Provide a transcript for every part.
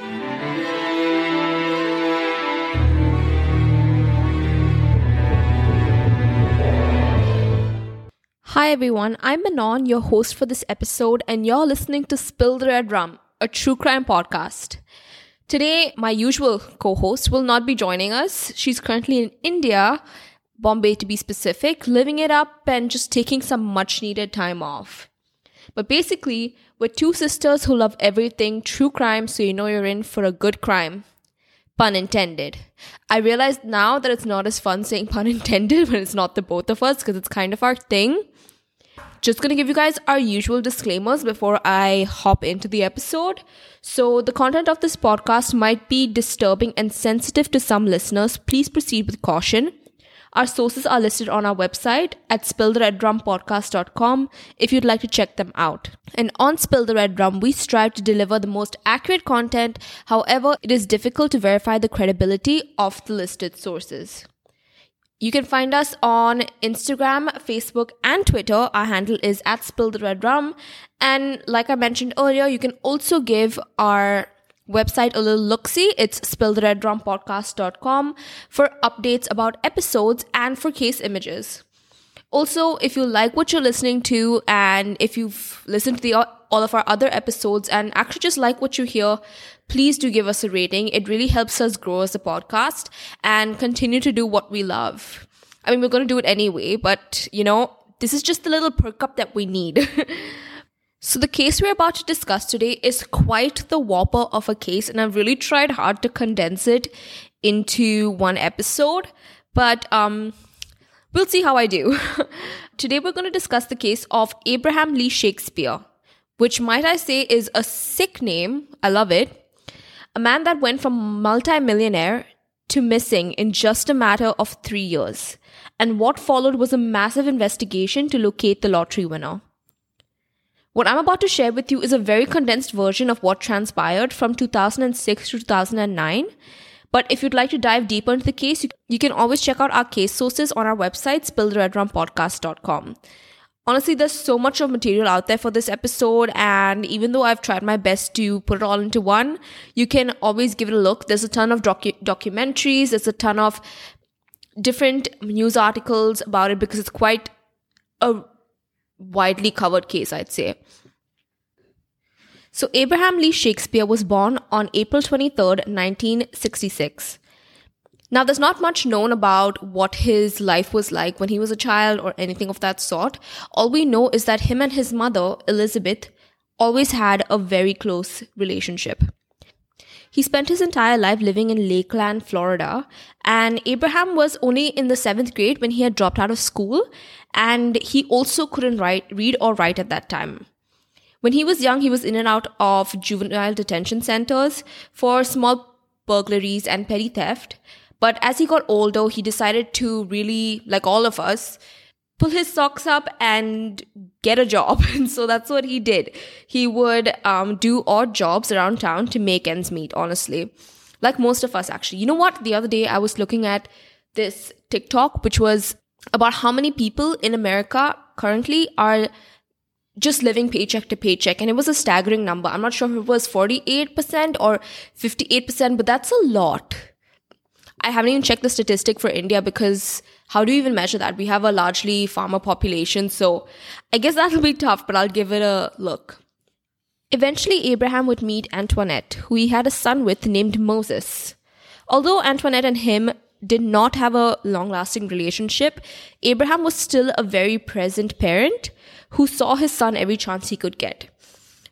Hi everyone, I'm Mignonne, your host for this episode, and you're listening to Spill the Redrum, a true crime podcast. Today, my usual co host will not be joining us. She's currently in India, Bombay to be specific, living it up and just taking some much needed time off. But basically, we're two sisters who love everything true crime, so you know you're in for a good crime. Pun intended. I realize now that it's not as fun saying pun intended when it's not the both of us because it's kind of our thing. Just gonna give you guys our usual disclaimers before I hop into the episode. So, the content of this podcast might be disturbing and sensitive to some listeners. Please proceed with caution. Our sources are listed on our website at spilltheredrumpodcast.com if you'd like to check them out. And on Spill the Redrum, we strive to deliver the most accurate content. However, it is difficult to verify the credibility of the listed sources. You can find us on Instagram, Facebook, and Twitter. Our handle is at Spill the Red. And like I mentioned earlier, you can also give our website a little look see. It's spilltheredrumpodcast.com for updates about episodes and for case images. Also, if you like what you're listening to and if you've listened to the all of our other episodes and actually just like what you hear, please do give us a rating. It really helps us grow as a podcast and continue to do what we love. I mean, we're going to do it anyway, but you know, this is just the little perk up that we need. so, the case we're about to discuss today is quite the whopper of a case, and I've really tried hard to condense it into one episode, but um, we'll see how I do. today, we're going to discuss the case of Abraham Lee Shakespeare, which, might I say, is a sick name. I love it a man that went from multi-millionaire to missing in just a matter of three years. And what followed was a massive investigation to locate the lottery winner. What I'm about to share with you is a very condensed version of what transpired from 2006 to 2009. But if you'd like to dive deeper into the case, you, can always check out our case sources on our website, spilltheredrumpodcast.com honestly there's so much of material out there for this episode and even though i've tried my best to put it all into one you can always give it a look there's a ton of docu- documentaries there's a ton of different news articles about it because it's quite a widely covered case i'd say so abraham lee shakespeare was born on april 23rd 1966 now, there's not much known about what his life was like when he was a child or anything of that sort. All we know is that him and his mother, Elizabeth, always had a very close relationship. He spent his entire life living in Lakeland, Florida, and Abraham was only in the seventh grade when he had dropped out of school, and he also couldn't write, read or write at that time. When he was young, he was in and out of juvenile detention centers for small burglaries and petty theft, but as he got older, he decided to really, like all of us, pull his socks up and get a job. And so that's what he did. He would um, do odd jobs around town to make ends meet, honestly. Like most of us, actually. You know what? The other day I was looking at this TikTok, which was about how many people in America currently are just living paycheck to paycheck. And it was a staggering number. I'm not sure if it was 48% or 58%, but that's a lot. I haven't even checked the statistic for India because how do you even measure that? We have a largely farmer population, so I guess that'll be tough, but I'll give it a look. Eventually, Abraham would meet Antoinette, who he had a son with named Moses. Although Antoinette and him did not have a long lasting relationship, Abraham was still a very present parent who saw his son every chance he could get.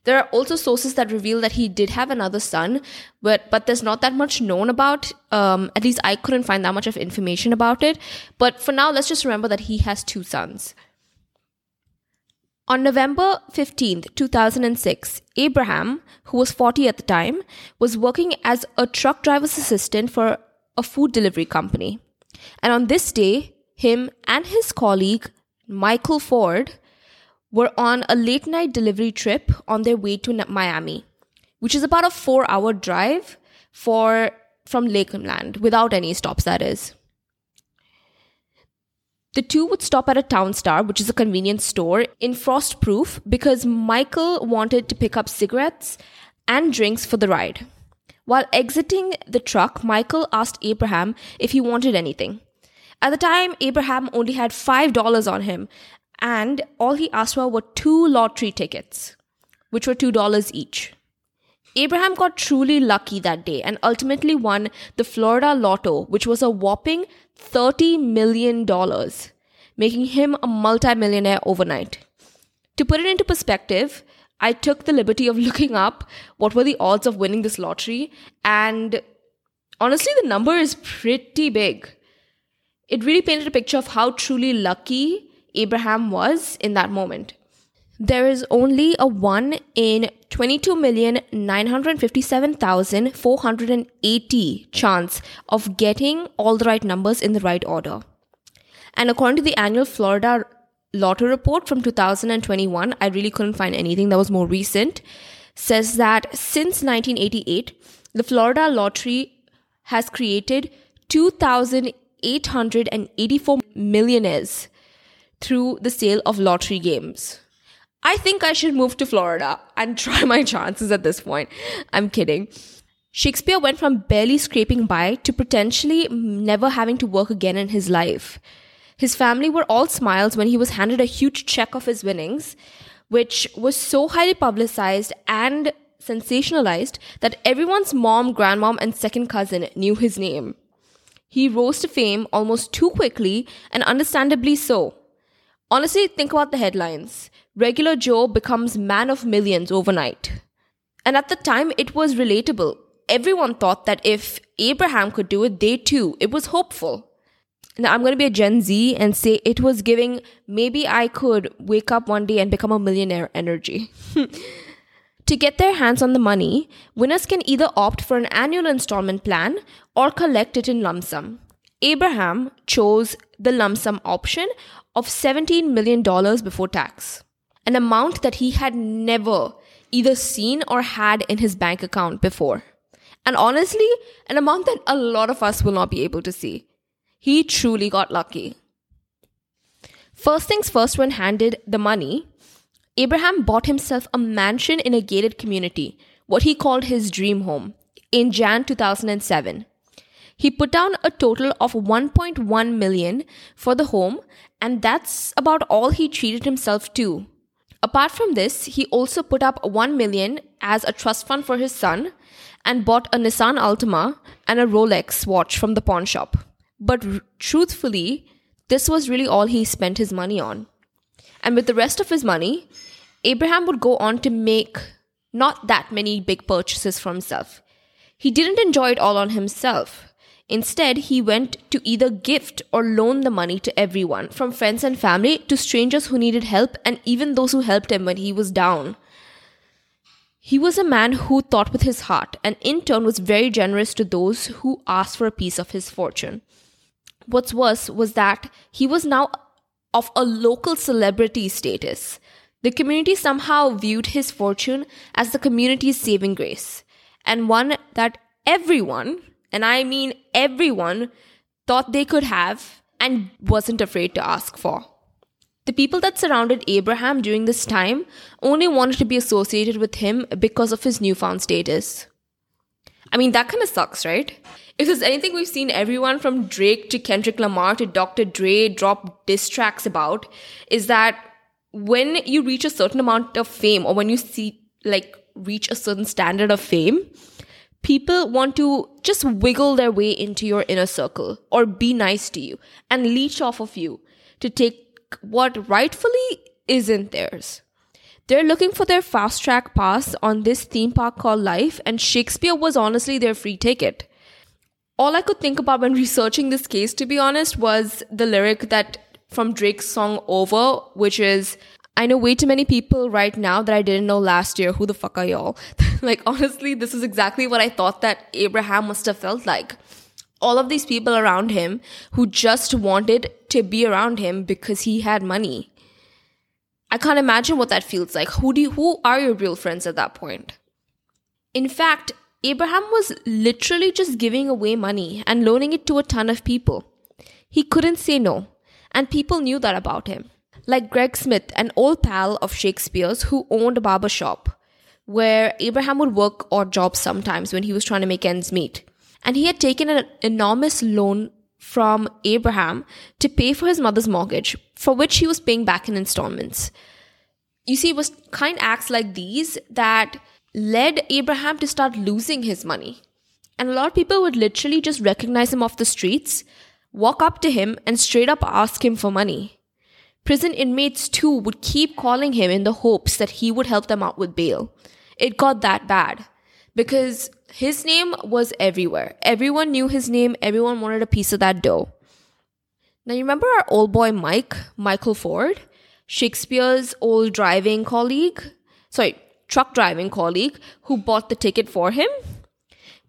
There are also sources that reveal that he did have another son, but but there's not that much known about. Um, at least I couldn't find that much of information about it. But for now, let's just remember that he has two sons. On November 15th, 2006, Abraham, who was 40 at the time, was working as a truck driver's assistant for a food delivery company. And on this day, him and his colleague, Michael Ford, were on a late night delivery trip on their way to Miami, which is about a four hour drive for from Lakeland without any stops, that is. The two would stop at a Town Star, which is a convenience store, in Frostproof because Michael wanted to pick up cigarettes and drinks for the ride. While exiting the truck, Michael asked Abraham if he wanted anything. At the time, Abraham only had $5 on him, and all he asked for were two lottery tickets, which were $2 each. Abraham got truly lucky that day and ultimately won the Florida Lotto, which was a whopping $30 million, making him a multimillionaire overnight. To put it into perspective, I took the liberty of looking up what were the odds of winning this lottery, and honestly, the number is pretty big. It really painted a picture of how truly lucky Abraham was in that moment. There is only a 1 in 22,957,480 chance of getting all the right numbers in the right order. And according to the annual Florida Lotto report from 2021, I really couldn't find anything that was more recent, says that since 1988, the Florida Lottery has created 2,884 millionaires through the sale of lottery games. I think I should move to Florida and try my chances at this point. I'm kidding. Shakespeare went from barely scraping by to potentially never having to work again in his life. His family were all smiles when he was handed a huge check of his winnings, which was so highly publicized and sensationalized that everyone's mom, grandmom, and second cousin knew his name. He rose to fame almost too quickly, and understandably so. Honestly, think about the headlines. Regular Joe becomes man of millions overnight. And at the time, it was relatable. Everyone thought that if Abraham could do it, they too. It was hopeful. Now, I'm going to be a Gen Z and say it was giving maybe I could wake up one day and become a millionaire energy. to get their hands on the money, winners can either opt for an annual installment plan or collect it in lump sum. Abraham chose the lump sum option of $17 million before tax, an amount that he had never either seen or had in his bank account before. And honestly, an amount that a lot of us will not be able to see. He truly got lucky. First things first, when handed the money, Abraham bought himself a mansion in a gated community, what he called his dream home, in Jan 2007. He put down a total of 1.1 million for the home, and that's about all he treated himself to. Apart from this, he also put up 1 million as a trust fund for his son and bought a Nissan Altima and a Rolex watch from the pawn shop. But r- truthfully, this was really all he spent his money on. And with the rest of his money, Abraham would go on to make not that many big purchases for himself. He didn't enjoy it all on himself. Instead, he went to either gift or loan the money to everyone, from friends and family to strangers who needed help and even those who helped him when he was down. He was a man who thought with his heart and in turn was very generous to those who asked for a piece of his fortune. What's worse was that he was now of a local celebrity status. The community somehow viewed his fortune as the community's saving grace, and one that everyone, and I mean everyone, thought they could have and wasn't afraid to ask for. The people that surrounded Abraham during this time only wanted to be associated with him because of his newfound status. I mean, that kind of sucks, right? If there's anything we've seen everyone from Drake to Kendrick Lamar to Dr. Dre drop diss tracks about, is that when you reach a certain amount of fame or when you see, like, reach a certain standard of fame, people want to just wiggle their way into your inner circle or be nice to you and leech off of you to take what rightfully isn't theirs. They're looking for their fast track pass on this theme park called life, and Shakespeare was honestly their free ticket. All I could think about when researching this case, to be honest, was the lyric that from Drake's song Over, which is I know way too many people right now that I didn't know last year. Who the fuck are y'all? like, honestly, this is exactly what I thought that Abraham must have felt like. All of these people around him who just wanted to be around him because he had money. I can't imagine what that feels like. Who do you, who are your real friends at that point? In fact, Abraham was literally just giving away money and loaning it to a ton of people. He couldn't say no, and people knew that about him. Like Greg Smith, an old pal of Shakespeare's who owned a barber shop. Where Abraham would work odd jobs sometimes when he was trying to make ends meet. And he had taken an enormous loan from Abraham to pay for his mother's mortgage, for which he was paying back in installments. You see, it was kind acts like these that led Abraham to start losing his money. And a lot of people would literally just recognize him off the streets, walk up to him, and straight up ask him for money. Prison inmates too would keep calling him in the hopes that he would help them out with bail. It got that bad because his name was everywhere. Everyone knew his name, everyone wanted a piece of that dough. Now, you remember our old boy Mike, Michael Ford, Shakespeare's old driving colleague? Sorry, truck driving colleague who bought the ticket for him?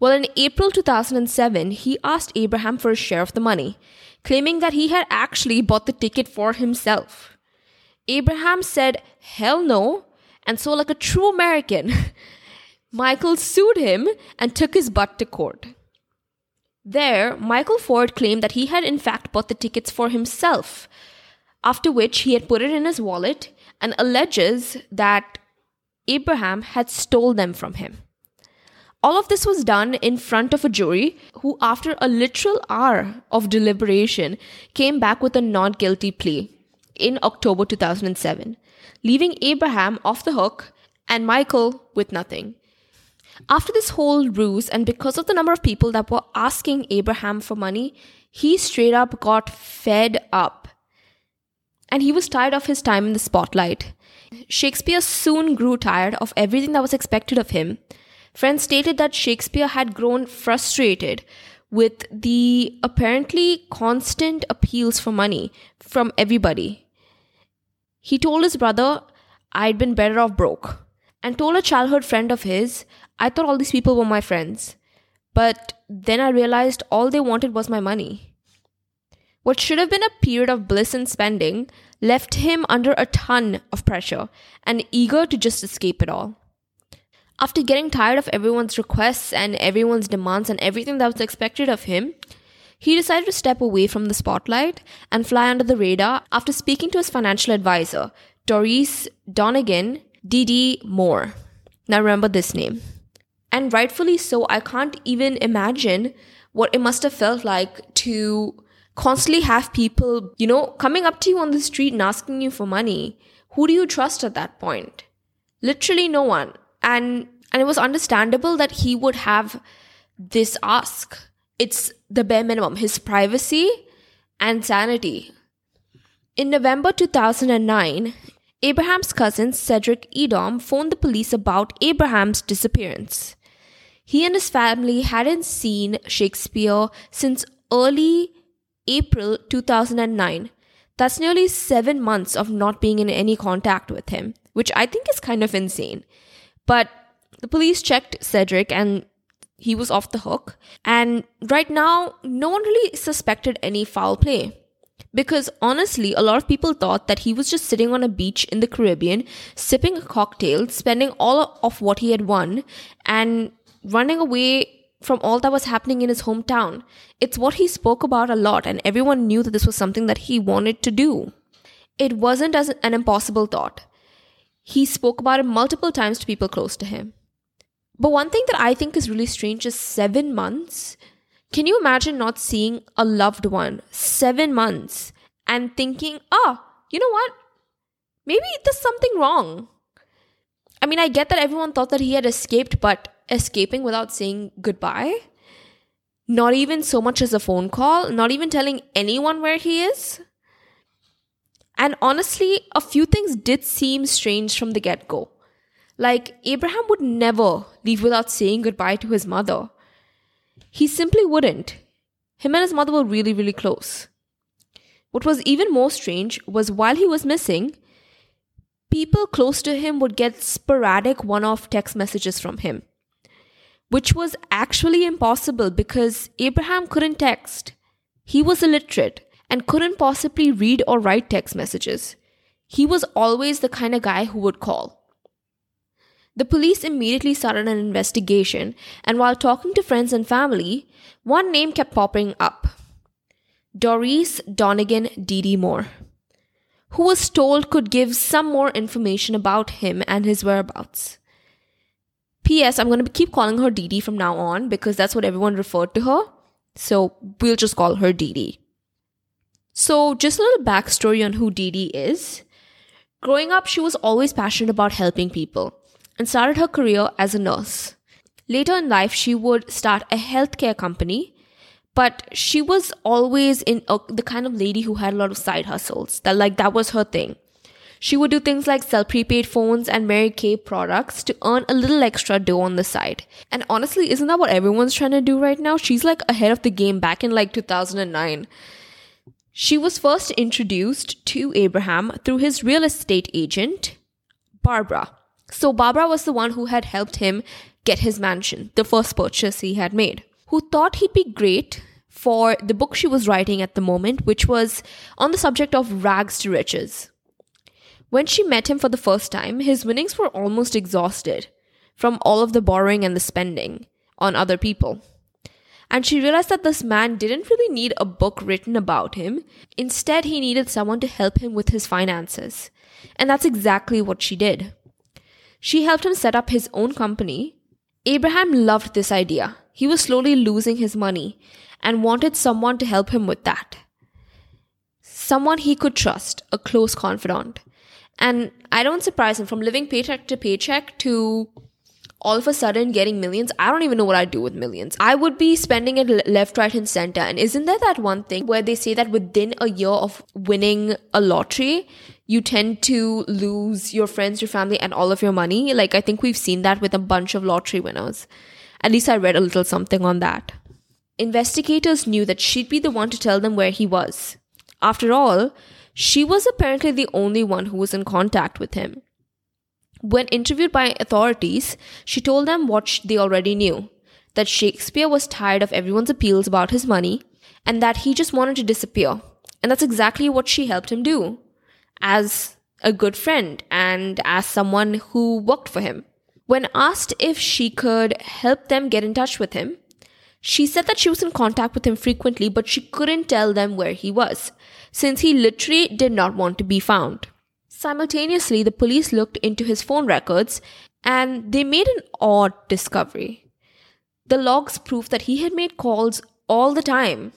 Well, in April 2007, he asked Abraham for a share of the money, claiming that he had actually bought the ticket for himself. Abraham said, hell no, and so, like a true American, Michael sued him and took his butt to court. There, Michael Ford claimed that he had in fact bought the tickets for himself, after which he had put it in his wallet and alleges that Abraham had stole them from him. All of this was done in front of a jury who, after a literal hour of deliberation, came back with a not guilty plea in October 2007, leaving Abraham off the hook and Michael with nothing. After this whole ruse, and because of the number of people that were asking Abraham for money, he straight up got fed up. And he was tired of his time in the spotlight. Shakespeare soon grew tired of everything that was expected of him. Friends stated that Shakespeare had grown frustrated with the apparently constant appeals for money from everybody. He told his brother, I'd been better off broke, and told a childhood friend of his, I thought all these people were my friends. But then I realized all they wanted was my money. What should have been a period of bliss and spending left him under a ton of pressure and eager to just escape it all. After getting tired of everyone's requests and everyone's demands and everything that was expected of him, he decided to step away from the spotlight and fly under the radar after speaking to his financial advisor, Dorice Donegan D.D. Moore. Now remember this name. And rightfully so, I can't even imagine what it must have felt like to constantly have people, you know, coming up to you on the street and asking you for money. Who do you trust at that point? Literally no one. And and it was understandable that he would have this ask. It's the bare minimum, his privacy and sanity. In November 2009, Abraham's cousin Cedric Edom phoned the police about Abraham's disappearance. He and his family hadn't seen Shakespeare since early April 2009. That's nearly seven months of not being in any contact with him, which I think is kind of insane. But the police checked Cedric and he was off the hook. And right now, no one really suspected any foul play. Because honestly, a lot of people thought that he was just sitting on a beach in the Caribbean, sipping a cocktail, spending all of what he had won, and running away from all that was happening in his hometown. It's what he spoke about a lot, and everyone knew that this was something that he wanted to do. It wasn't as an impossible thought. He spoke about it multiple times to people close to him. But one thing that I think is really strange is seven months. Can you imagine not seeing a loved one seven months and thinking, oh, you know what? Maybe there's something wrong. I mean, I get that everyone thought that he had escaped, but escaping without saying goodbye? Not even so much as a phone call, not even telling anyone where he is? And honestly, a few things did seem strange from the get go. Like, Abraham would never leave without saying goodbye to his mother. He simply wouldn't. Him and his mother were really, really close. What was even more strange was while he was missing, people close to him would get sporadic one off text messages from him which was actually impossible because Abraham couldn't text. He was illiterate and couldn't possibly read or write text messages. He was always the kind of guy who would call. The police immediately started an investigation, and while talking to friends and family, one name kept popping up Dorice Donegan D.D. Moore, who was told could give some more information about him and his whereabouts. P.S. I'm going to keep calling her Dee from now on because that's what everyone referred to her. So we'll just call her Dee. So, just a little backstory on who Dee is. Growing up, she was always passionate about helping people and started her career as a nurse. Later in life, she would start a healthcare company, but she was always in a, the kind of lady who had a lot of side hustles. That like that was her thing. She would do things like sell prepaid phones and Mary Kay products to earn a little extra dough on the side. And honestly, isn't that what everyone's trying to do right now? She's like ahead of the game back in like 2009. She was first introduced to Abraham through his real estate agent, Barbara. So, Barbara was the one who had helped him get his mansion, the first purchase he had made, who thought he'd be great for the book she was writing at the moment, which was on the subject of rags to riches. When she met him for the first time, his winnings were almost exhausted from all of the borrowing and the spending on other people. And she realized that this man didn't really need a book written about him. Instead, he needed someone to help him with his finances. And that's exactly what she did. She helped him set up his own company. Abraham loved this idea. He was slowly losing his money and wanted someone to help him with that. Someone he could trust, a close confidant. And I don't surprise him from living paycheck to paycheck to all of a sudden getting millions. I don't even know what I'd do with millions. I would be spending it left, right, and center. And isn't there that one thing where they say that within a year of winning a lottery, you tend to lose your friends, your family, and all of your money? Like, I think we've seen that with a bunch of lottery winners. At least I read a little something on that. Investigators knew that she'd be the one to tell them where he was. After all, she was apparently the only one who was in contact with him. When interviewed by authorities, she told them what they already knew that Shakespeare was tired of everyone's appeals about his money and that he just wanted to disappear. And that's exactly what she helped him do as a good friend and as someone who worked for him. When asked if she could help them get in touch with him, she said that she was in contact with him frequently, but she couldn't tell them where he was since he literally did not want to be found. Simultaneously, the police looked into his phone records and they made an odd discovery. The logs proved that he had made calls all the time.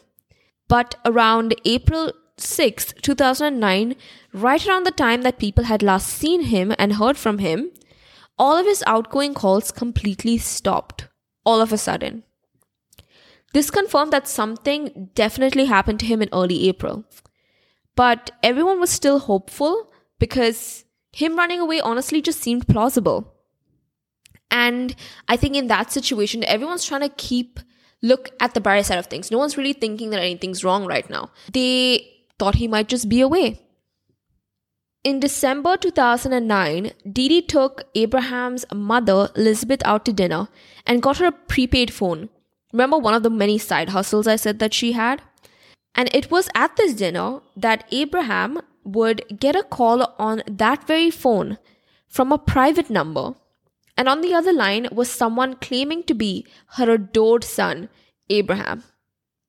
But around April 6, 2009, right around the time that people had last seen him and heard from him, all of his outgoing calls completely stopped, all of a sudden. This confirmed that something definitely happened to him in early April. But everyone was still hopeful because him running away honestly just seemed plausible. And I think in that situation, everyone's trying to keep look at the bright side of things. No one's really thinking that anything's wrong right now. They thought he might just be away. In December 2009, Dee Dee took Abraham's mother, Elizabeth, out to dinner and got her a prepaid phone. Remember one of the many side hustles I said that she had? And it was at this dinner that Abraham would get a call on that very phone from a private number. And on the other line was someone claiming to be her adored son, Abraham.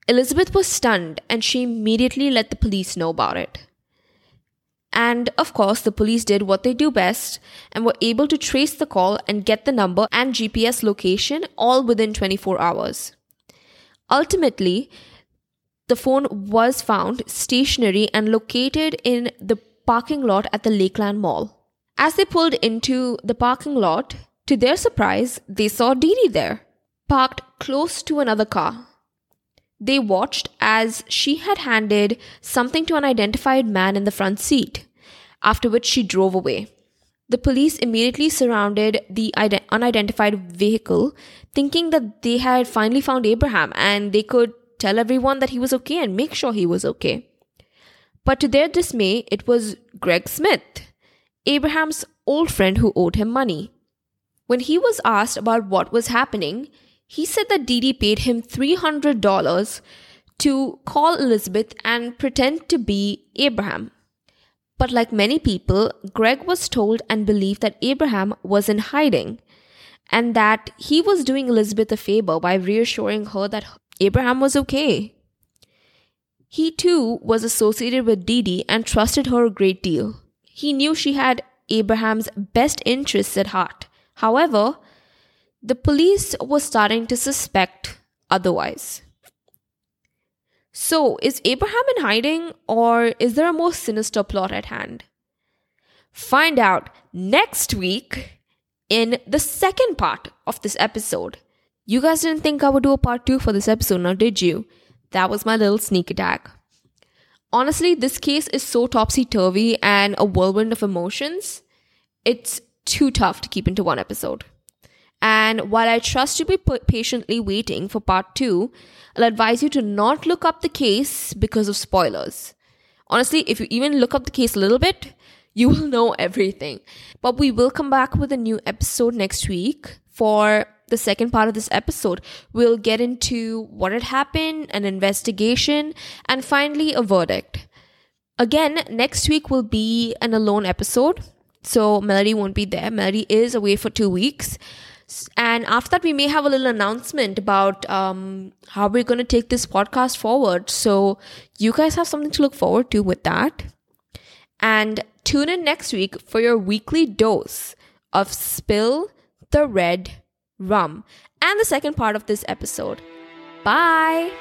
Elizabeth was stunned and she immediately let the police know about it. And of course, the police did what they do best and were able to trace the call and get the number and GPS location all within 24 hours. Ultimately, the phone was found stationary and located in the parking lot at the Lakeland Mall. As they pulled into the parking lot, to their surprise, they saw Dee Dee there, parked close to another car. They watched as she had handed something to an unidentified man in the front seat, after which she drove away. The police immediately surrounded the unidentified vehicle, thinking that they had finally found Abraham and they could tell everyone that he was okay and make sure he was okay. But to their dismay, it was Greg Smith, Abraham's old friend who owed him money. When he was asked about what was happening, he said that Dee paid him $300 to call Elizabeth and pretend to be Abraham. But like many people, Greg was told and believed that Abraham was in hiding and that he was doing Elizabeth a favor by reassuring her that Abraham was okay. He too was associated with Dee and trusted her a great deal. He knew she had Abraham's best interests at heart. However, the police was starting to suspect otherwise. So, is Abraham in hiding or is there a more sinister plot at hand? Find out next week in the second part of this episode. You guys didn't think I would do a part two for this episode, now did you? That was my little sneak attack. Honestly, this case is so topsy turvy and a whirlwind of emotions, it's too tough to keep into one episode. And while I trust you be patiently waiting for part two, I'll advise you to not look up the case because of spoilers. Honestly, if you even look up the case a little bit, you will know everything. But we will come back with a new episode next week for the second part of this episode. We'll get into what had happened, an investigation, and finally a verdict. Again, next week will be an alone episode. So Melody won't be there. Melody is away for two weeks. And after that, we may have a little announcement about um, how we're going to take this podcast forward. So you guys have something to look forward to with that. And tune in next week for your weekly dose of Spill the Red Rum and the second part of this episode. Bye.